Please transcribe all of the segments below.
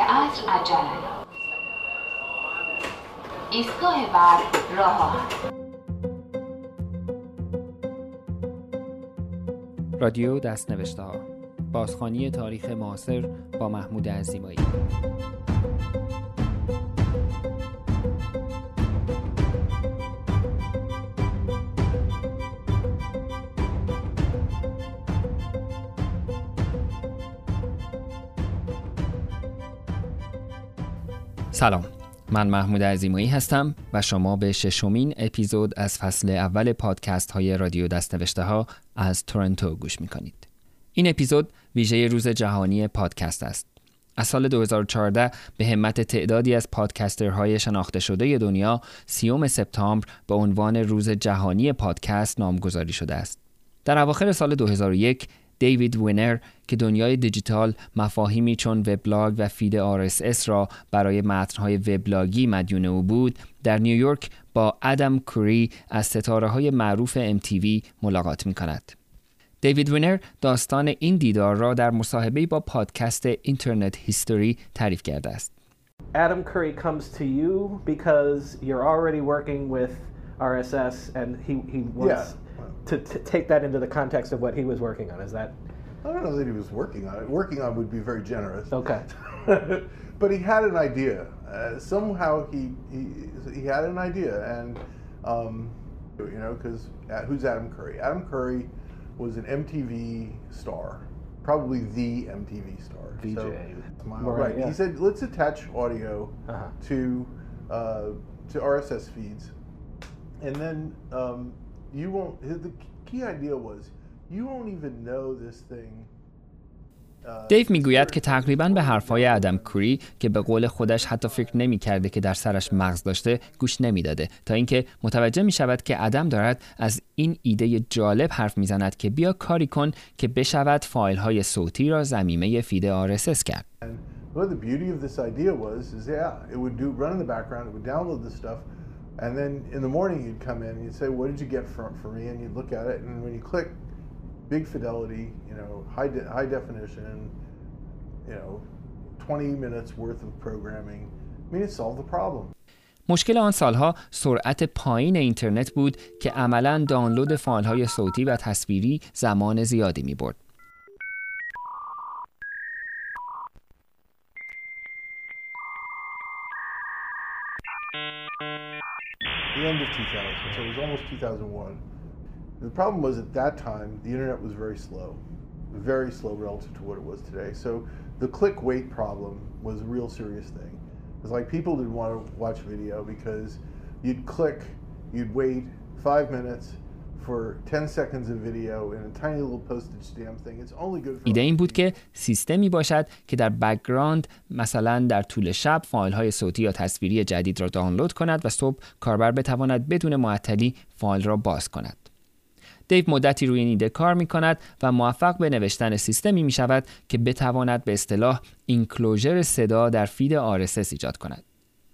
عصر عجله ایستگاه بعد راه. رادیو دست نوشته ها بازخانی تاریخ معاصر با محمود عزیمایی. سلام من محمود عزیمایی هستم و شما به ششمین اپیزود از فصل اول پادکست های رادیو دستنوشته ها از تورنتو گوش می کنید. این اپیزود ویژه روز جهانی پادکست است. از سال 2014 به همت تعدادی از پادکسترهای شناخته شده دنیا سیوم سپتامبر به عنوان روز جهانی پادکست نامگذاری شده است. در اواخر سال 2001 دیوید وینر که دنیای دیجیتال مفاهیمی چون وبلاگ و feed RSS را برای متنهای وبلاگی مدیون او بود در نیویورک با ادم کوری از ستاره های معروف MTV ملاقات می کند. دیوید وینر داستان این دیدار را در مصاحبه با پادکست Internet History تعریف کرده است. Adam Curry comes to you because you're already working with RSS and he, he wants Yeah. To, to take that into the context of what he was working on. Is that I don't know that he was working on it. Working on would be very generous. okay? but he had an idea. Uh, somehow he, he he had an idea, and um, you know, because uh, who's Adam Curry? Adam Curry was an MTV star, probably the MTV star. VJ. So, Right, right. yeah. He said, let's attach audio Uh-huh. to uh, to RSS feeds, and then um, you won't. The key idea was you won't even know this thing. uh, دیو می‌گوید که تقریبا به حرفهای ادم کوری که به قول خودش حتی فکر نمی کرده که در سرش مغز داشته گوش نمی‌داده تا اینکه متوجه می شود که ادم دارد از این ایده جالب حرف می‌زند که بیا کاری کن که بشود فایل های صوتی را زمینه فید RSS کرد. Well, and then in the morning you'd come in and you'd say, what did you get for, for me? And you'd look at it, and when you click, big fidelity, you know, high de- high definition, you know, 20 minutes worth of programming. I mean, it solved the problem. مشکل آن سالها سرعت پایین اینترنت بود که عملا دانلود فایل های صوتی و تصویری زمان زیادی می برد. The end of 2000, so it was almost 2001. The problem was at that time, the internet was very slow, very slow relative to what it was today. So the click wait problem was a real serious thing. It's like people didn't want to watch video because you'd click, you'd wait five minutes for 10 seconds of video in a tiny little postage stamp thing. It's only good for ایده این بود که سیستمی باشد که در بکگراند مثلا در طول شب فایل های صوتی یا تصویری جدید را دانلود کند و صبح کاربر بتواند بدون معطلی فایل را باز کند. دیو مدتی روی این ایده کار می کند و موفق به نوشتن سیستمی می شود که بتواند به اصطلاح enclosure صدا در feed RSS ایجاد کند.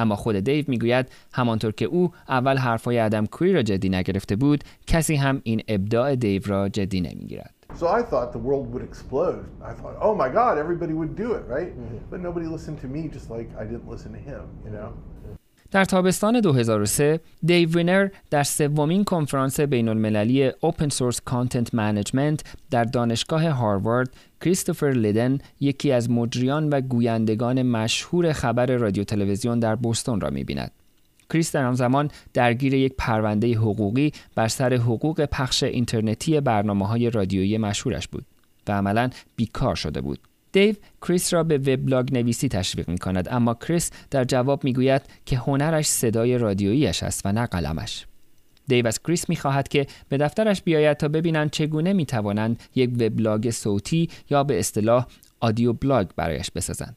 اما خود دیو می‌گوید همانطور که او اول حرفهای ادم کوری را جدی نگرفته بود کسی هم این ابداع دیو را جدی نمی‌گیرد So I thought the world would explode. I thought, oh my God, everybody would do it, right? But nobody listened to me just like I didn't listen to him, you know? در تابستان 2003 دیو وینر در سومین کنفرانس بین المللی Open Source Content Management در دانشگاه هاروارد کریستوفر لیدن یکی از مجریان و گویندگان مشهور خبر رادیو تلویزیون در بوستون را می‌بیند. کریس در آن زمان درگیر یک پرونده حقوقی بر سر حقوق پخش اینترنتی برنامه های رادیویی مشهورش بود و عملا بیکار شده بود. دیو کریس را به وبلاگ نویسی تشویق می کند اما کریس در جواب می گوید که هنرش صدای رادیوییش است و نه قلمش. دیو از کریس می خواهد که به دفترش بیاید تا ببینند چگونه می توانند یک وبلاگ صوتی یا به اصطلاح audio blog برایش بسازند.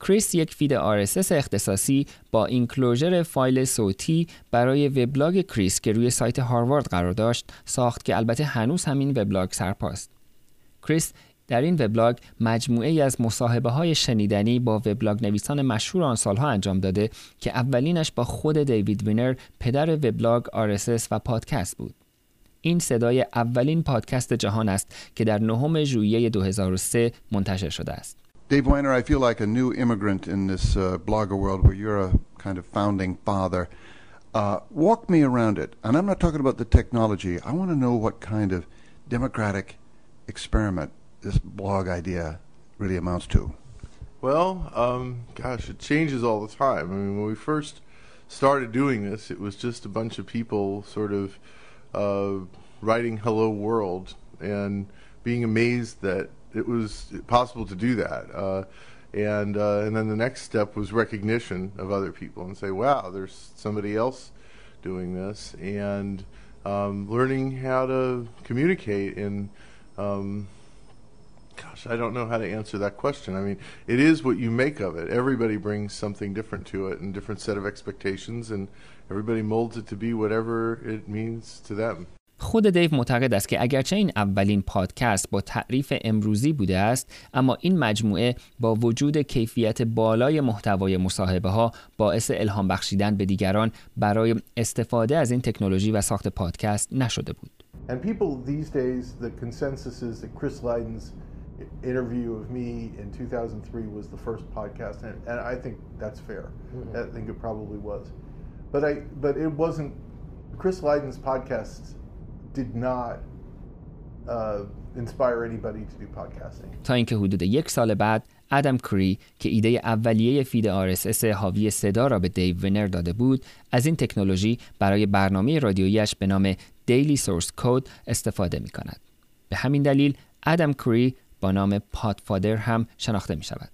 کریس یک feed RSS اختصاصی با enclosure فایل صوتی برای وبلاگ کریس که روی سایت هاروارد قرار داشت ساخت که البته هنوز همین وبلاگ سرپاست. کریس در این وبلاگ مجموعه ای از مصاحبه های شنیدنی با وبلاگ نویسان مشهور آن سالها انجام داده که اولینش با خود دیوید وینر پدر وبلاگ RSS و پادکست بود. این صدای اولین پادکست جهان است که در نهم ژوئیه 2003 منتشر شده است. Dave Weiner, I feel like a new immigrant in this uh, blogger world where you're a kind of founding father. Uh, walk me around it. And I'm not talking about the technology. I want to know what kind of democratic experiment this blog idea really amounts to. Well, um, gosh, it changes all the time. I mean, when we first started doing this, it was just a bunch of people sort of uh, writing "Hello World" and being amazed that it was possible to do that. Uh, and uh, and then the next step was recognition of other people and say, "Wow, there's somebody else doing this," and um, learning how to communicate and um, gosh, I don't know how to answer that question. I mean, it is what you make of it. Everybody brings something different to it and different set of expectations, and everybody molds it to be whatever it means to them. خود دیو معتقد است که اگرچه این اولین پادکست با تعریف امروزی بوده است اما این مجموعه با وجود کیفیت بالای محتوای مصاحبه ها باعث الهام بخشیدن به دیگران برای استفاده از این تکنولوژی و ساخت پادکست نشده بود. And people these days, the consensus is that Chris Lydon's interview of me in 2003 was the first podcast, and, and I think that's fair. I think it probably was, but I but it wasn't. Chris Lydon's podcast did not uh, inspire anybody to do podcasting. تا اینکه حدود یک سال بعد ادم کری که ایده اولیه فید RSS حاوی صدا را به دیو ونر داده بود از این تکنولوژی برای برنامه رادیویش به نام دیلی سورس کود استفاده می کند. به همین دلیل ادم کری با نام پادفادر هم شناخته می شود.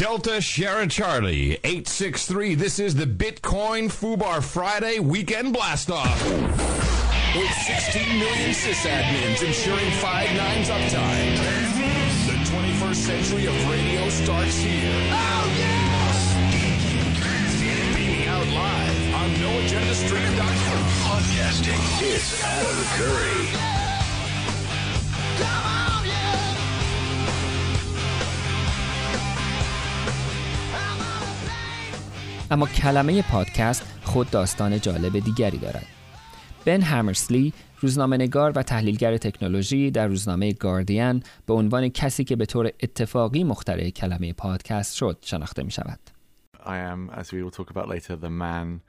Delta Sierra Charlie 863. This is the Bitcoin Fubar Friday weekend blast off. With 16 million sysadmins ensuring five nines uptime. The 21st century of radio starts here. Oh, yes! Beaming out live on NoAgendaStream.com. Podcasting is Adam Curry. اما کلمه پادکست خود داستان جالب دیگری دارد. بن همرسلی روزنامه‌نگار و تحلیلگر تکنولوژی در روزنامه گاردین به عنوان کسی که به طور اتفاقی مخترع کلمه پادکست شد شناخته می شود. I am, as we will talk about later, the man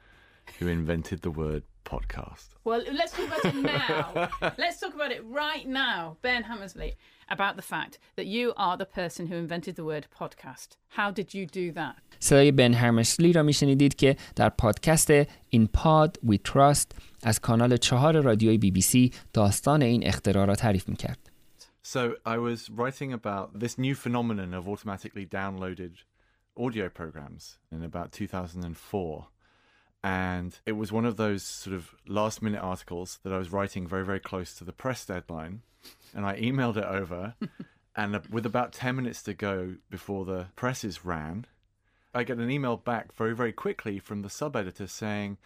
who invented the word podcast. Well, let's talk about it now. let's talk about it right now, Ben Hammersley, about the fact that you are the person who invented the word podcast. How did you do that? صدای بن هرمسلی را میشنیدید که در پادکست این پاد وی تراست از کانال چهار رادیوی بی بی سی داستان این اختراع را تعریف میکرد. So I was writing about this new phenomenon of automatically downloaded audio programs in about 2004. And it was one of those sort of last minute articles that I was writing very, very close to the press deadline. And I emailed it over. and with about 10 minutes to go before the presses ran, I get an email back very, very quickly from the sub editor saying,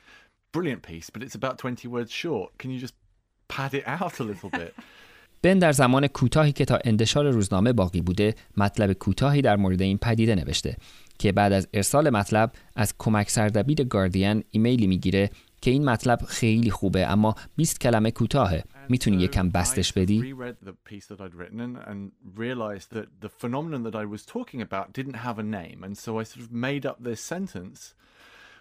Brilliant piece, but it's about 20 words short. Can you just pad it out a little bit? بن در زمان کوتاهی که تا انتشار روزنامه باقی بوده مطلب کوتاهی در مورد این پدیده نوشته که بعد از ارسال مطلب از کمک سردبیر گاردین ایمیلی میگیره که این مطلب خیلی خوبه اما 20 کلمه کوتاهه میتونی یکم بستش بدی reread the piece that I'd written and, and realized that the phenomenon that I was talking about didn't have a name. And so I sort of made up this sentence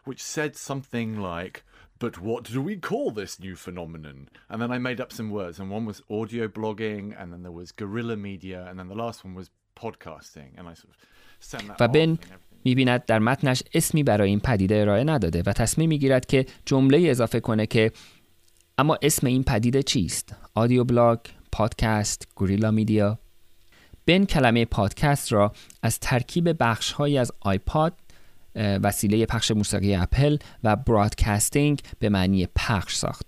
which said something like, But what do we call this new phenomenon? And then I made up some words, and one was audio blogging, and then there was guerrilla media, and then the last one was podcasting. And I sort of sent that و off بن and everything. می‌بیند در متنش اسمی برای این پدیده ارائه نداده و تصمیم می‌گیرد که جمله اضافه کنه که اما اسم این پدیده چیست؟ audio blog، پادکست، guerrilla media بن کلمه پادکست را از ترکیب بخشهایی از iPod وسیله پخش موسیقی اپل و broadcasting به معنی پخش ساخت.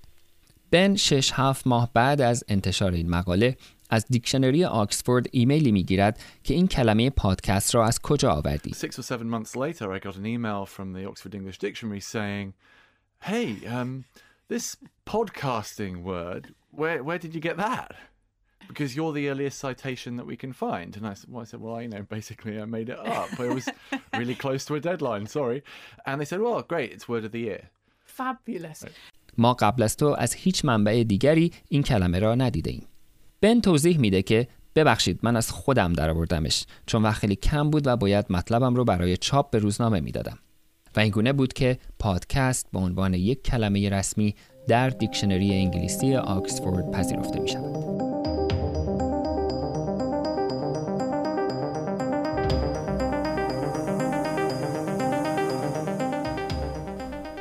بن شش هفت ماه بعد از انتشار این مقاله از دیکشنری آکسفورد ایمیلی میگیرد که این کلمه پادکست را از کجا آوردی؟ Six or seven months later, I got an email from the Oxford English Dictionary saying, "Hey, um, this podcasting word, where where did you get that? Because you're the earliest citation that we can find." And I said, "Well, I said, well, I you know, basically, I made it up. it was really close to a deadline. Sorry." And they said, "Well, great, it's word of the year." Fabulous. ما قبل از تو از هیچ منبع دیگری این کلمه را ندیده ایم. بن توضیح میده که ببخشید من از خودم درآوردمش چون وقت خیلی کم بود و باید مطلبم رو برای چاپ به روزنامه می‌دادم و این گونه بود که پادکست به عنوان یک کلمه رسمی در دیکشنری انگلیسی آکسفورد پذیرفته می شود.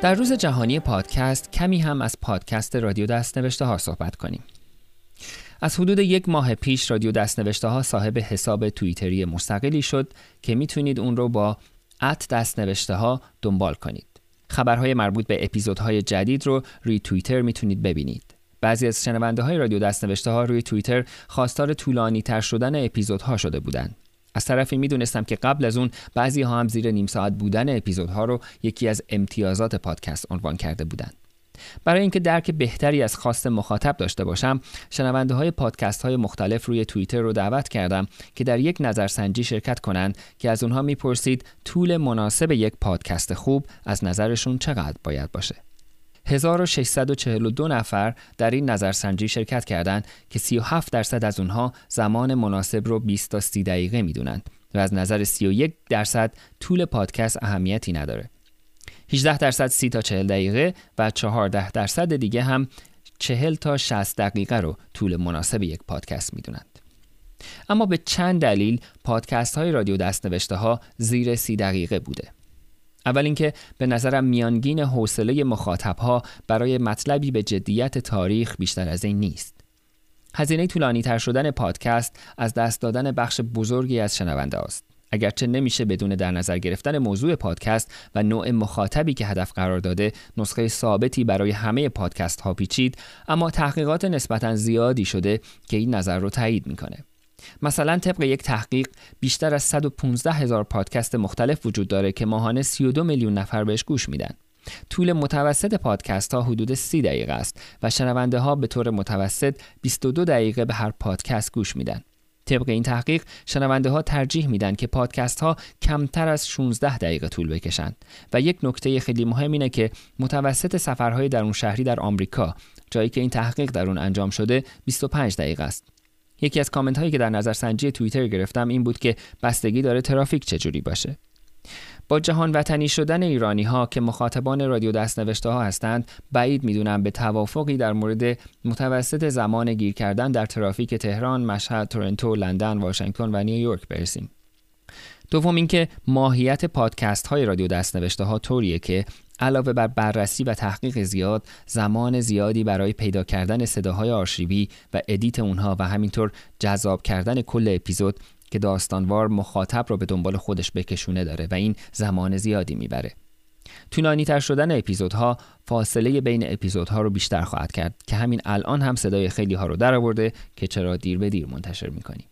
در روز جهانی پادکست کمی هم از پادکست رادیو دستنوشته ها صحبت کنیم. از حدود یک ماه پیش رادیو دستنوشته ها صاحب حساب توییتری مستقلی شد که می‌تونید اون رو با ات دستنوشته ها دنبال کنید. خبرهای مربوط به اپیزودهای جدید رو روی توییتر می‌تونید ببینید. بعضی از شنونده های رادیو دستنوشته ها روی توییتر خواستار طولانی تر شدن اپیزودها شده بودند. از طرفی می‌دونستم که قبل از اون بعضی ها هم زیر نیم ساعت بودن اپیزودها رو یکی از امتیازات پادکست عنوان کرده بودند. برای اینکه درک بهتری از خواست مخاطب داشته باشم شنونده های پادکست های مختلف روی توییتر رو دعوت کردم که در یک نظرسنجی شرکت کنند که از اونها می‌پرسید طول مناسب یک پادکست خوب از نظرشون چقدر باید باشه 1642 نفر در این نظرسنجی شرکت کردند که 37 درصد از اونها زمان مناسب رو 20 تا 30 دقیقه می‌دونند و از نظر 31 درصد طول پادکست اهمیتی نداره. 18 درصد 30 تا 40 دقیقه و 14 درصد دیگه هم 40 تا 60 دقیقه رو طول مناسب یک پادکست می‌دونند. اما به چند دلیل پادکست های رادیو دستنوشته ها زیر سی دقیقه بوده. اول اینکه به نظرم میانگین حوصله مخاطب ها برای مطلبی به جدیت تاریخ بیشتر از این نیست. هزینه طولانی تر شدن پادکست از دست دادن بخش بزرگی از شنونده است. اگرچه نمیشه بدون در نظر گرفتن موضوع پادکست و نوع مخاطبی که هدف قرار داده نسخه ثابتی برای همه پادکست ها پیچید اما تحقیقات نسبتا زیادی شده که این نظر رو تایید می‌کنه مثلا طبق یک تحقیق بیشتر از 115 هزار پادکست مختلف وجود داره که ماهانه 32 میلیون نفر بهش گوش میدن. طول متوسط پادکست ها حدود 30 دقیقه است و شنونده ها به طور متوسط 22 دقیقه به هر پادکست گوش میدن. طبق این تحقیق شنونده ها ترجیح میدن که پادکست ها کمتر از 16 دقیقه طول بکشند. و یک نکته خیلی مهم اینه که متوسط سفرهای درون شهری در آمریکا جایی که این تحقیق در اون انجام شده 25 دقیقه است. یکی از کامنت هایی که در نظر سنجی توییتر گرفتم این بود که بستگی داره ترافیک چجوری باشه. با جهان وطنی شدن ایرانی ها که مخاطبان رادیو دستنوشته ها هستند بعید می‌دونم به توافقی در مورد متوسط زمان گیر کردن در ترافیک تهران، مشهد، تورنتو، لندن، واشنگتن و نیویورک برسیم. دوم اینکه ماهیت پادکست های رادیو دستنوشته ها طوریه که علاوه بر بررسی و تحقیق زیاد زمان زیادی برای پیدا کردن صداهای آرشیوی و ادیت اونها و همینطور جذاب کردن کل اپیزود که داستانوار مخاطب رو به دنبال خودش بکشونه داره و این زمان زیادی می‌بره. طولانی تر شدن اپیزودها فاصله بین اپیزودها رو بیشتر خواهد کرد که همین الان هم صدای خیلی ها رو درآورده که چرا دیر به دیر منتشر می‌کنیم.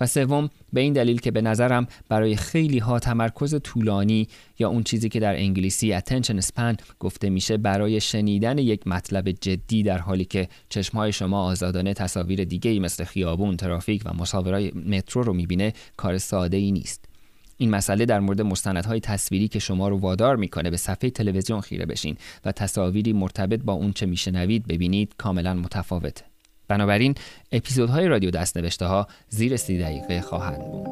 و سوم به این دلیل که به نظرم برای خیلی ها تمرکز طولانی یا اون چیزی که در انگلیسی attention span گفته میشه برای شنیدن یک مطلب جدی در حالی که چشمهای شما آزادانه تصاویر دیگه ای مثل خیابون، ترافیک و مسافرهای مترو رو می‌بینه کار ساده ای نیست. این مسئله در مورد مستندهای تصویری که شما رو وادار می‌کنه به صفحه تلویزیون خیره بشین و تصاویری مرتبط با اون چه میشنوید ببینید کاملا متفاوته. بنابراین اپیزودهای رادیو دستنوشته ها زیر سی دقیقه خواهند بود.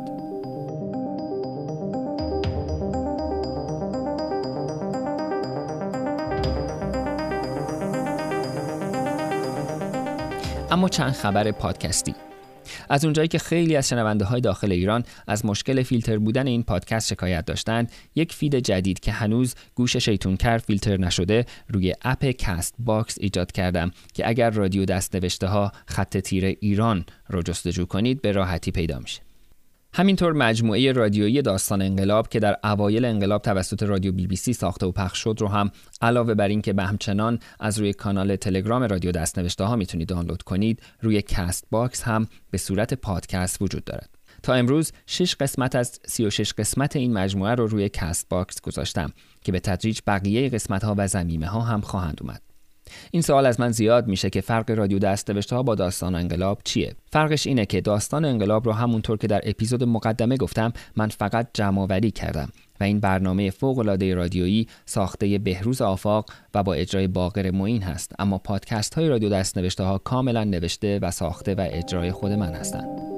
اما چند خبر پادکستی از اونجایی که خیلی از شنونده های داخل ایران از مشکل فیلتر بودن این پادکست شکایت داشتند یک feed جدید که هنوز گوش شیطون کر فیلتر نشده روی app Castbox ایجاد کردم که اگر رادیو دست نوشته ها خط تیره ایران رو جستجو کنید به راحتی پیدا میشه. همینطور مجموعه رادیویی داستان انقلاب که در اوایل انقلاب توسط رادیو بی بی سی ساخته و پخش شد رو هم علاوه بر این که به همچنان از روی کانال تلگرام رادیو دستنوشته ها می‌تونید دانلود کنید روی Castbox هم به صورت پادکست وجود دارد. تا امروز 6 قسمت از 36 قسمت این مجموعه رو روی Castbox گذاشتم که به تدریج بقیه قسمت ها و ضمیمه ها هم خواهند اومد. این سوال از من زیاد میشه که فرق رادیو دستنوشته ها با داستان انقلاب چیه؟ فرقش اینه که داستان انقلاب رو همونطور که در اپیزود مقدمه گفتم من فقط جمع کردم و این برنامه فوق العاده رادیویی ساخته بهروز آفاق و با اجرای باقر معین هست. اما پادکست های رادیو دست نوشته ها کاملا نوشته و ساخته و اجرای خود من هستند.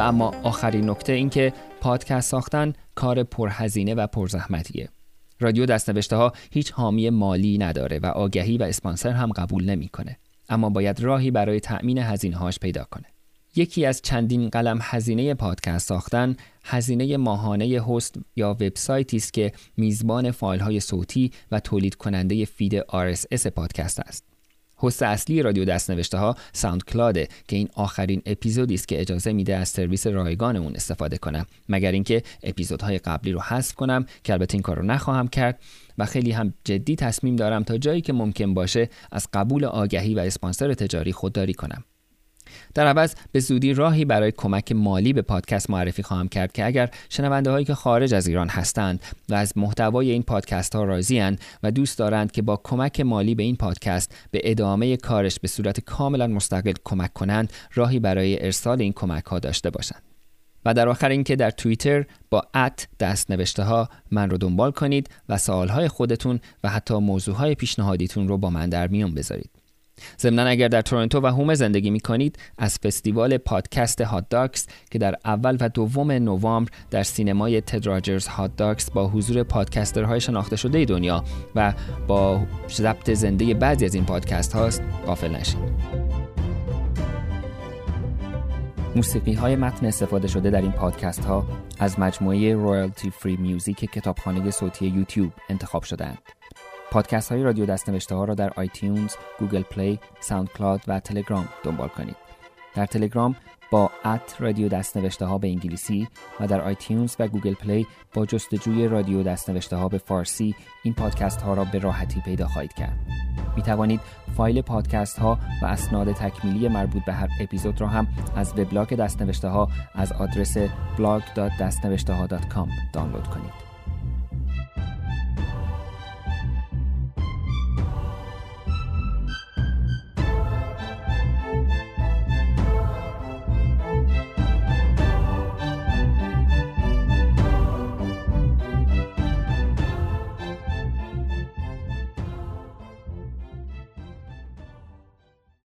اما آخرین نکته این که پادکست ساختن کار پرهزینه و پرزحمتیه. رادیو دستنوشته ها هیچ حامی مالی نداره و آگهی و اسپانسر هم قبول نمی‌کنه. اما باید راهی برای تأمین هزینه هاش پیدا کنه. یکی از چندین قلم هزینه پادکست ساختن هزینه ماهانه host یا وبسایتی است که میزبان فایل های صوتی و تولید کننده feed RSS پادکست است. host اصلی رادیو دستنوشته ها SoundCloud ه که این آخرین اپیزودی است که اجازه میده از سرویس رایگان اون استفاده کنم. مگر اینکه اپیزودهای قبلی رو حذف کنم که البته این کار رو نخواهم کرد. و خیلی هم جدی تصمیم دارم تا جایی که ممکن باشه از قبول آگهی و اسپانسر تجاری خودداری کنم. در عوض به زودی راهی برای کمک مالی به پادکست معرفی خواهم کرد که اگر شنونده هایی که خارج از ایران هستند و از محتوای این پادکست ها راضی و دوست دارند که با کمک مالی به این پادکست به ادامه کارش به صورت کاملا مستقل کمک کنند راهی برای ارسال این کمک ها داشته باشند. و در آخر اینکه در توییتر با ات دست نوشته ها من رو دنبال کنید و سوالهای خودتون و حتی موضوعهای پیشنهادیتون رو با من در میون بذارید. ضمنا اگر در تورنتو و حومه زندگی می کنید از فستیوال پادکست Hot Docs که در اول و دوم نوامبر در سینمای Ted Rogers Hot Docs با حضور پادکسترهای شناخته شده دنیا و با ضبط زنده بعضی از این پادکست هاست غافل نشید موسیقی های متن استفاده شده در این پادکست ها از مجموعه royalty free music کتابخانه صوتی یوتیوب انتخاب شده‌اند. پادکست های رادیو دستنوشته ها را در iTunes، Google Play، SoundCloud و تلگرام دنبال کنید. در تلگرام با at رادیو دستنوشته ها به انگلیسی و در iTunes و Google Play با جستجوی رادیو دستنوشته ها به فارسی این پادکست ها را به راحتی پیدا خواهید کرد. می توانید فایل پادکست ها و اسناد تکمیلی مربوط به هر اپیزود را هم از وبلاگ دستنوشته ها از آدرس blog.dastneveshteh دانلود کنید.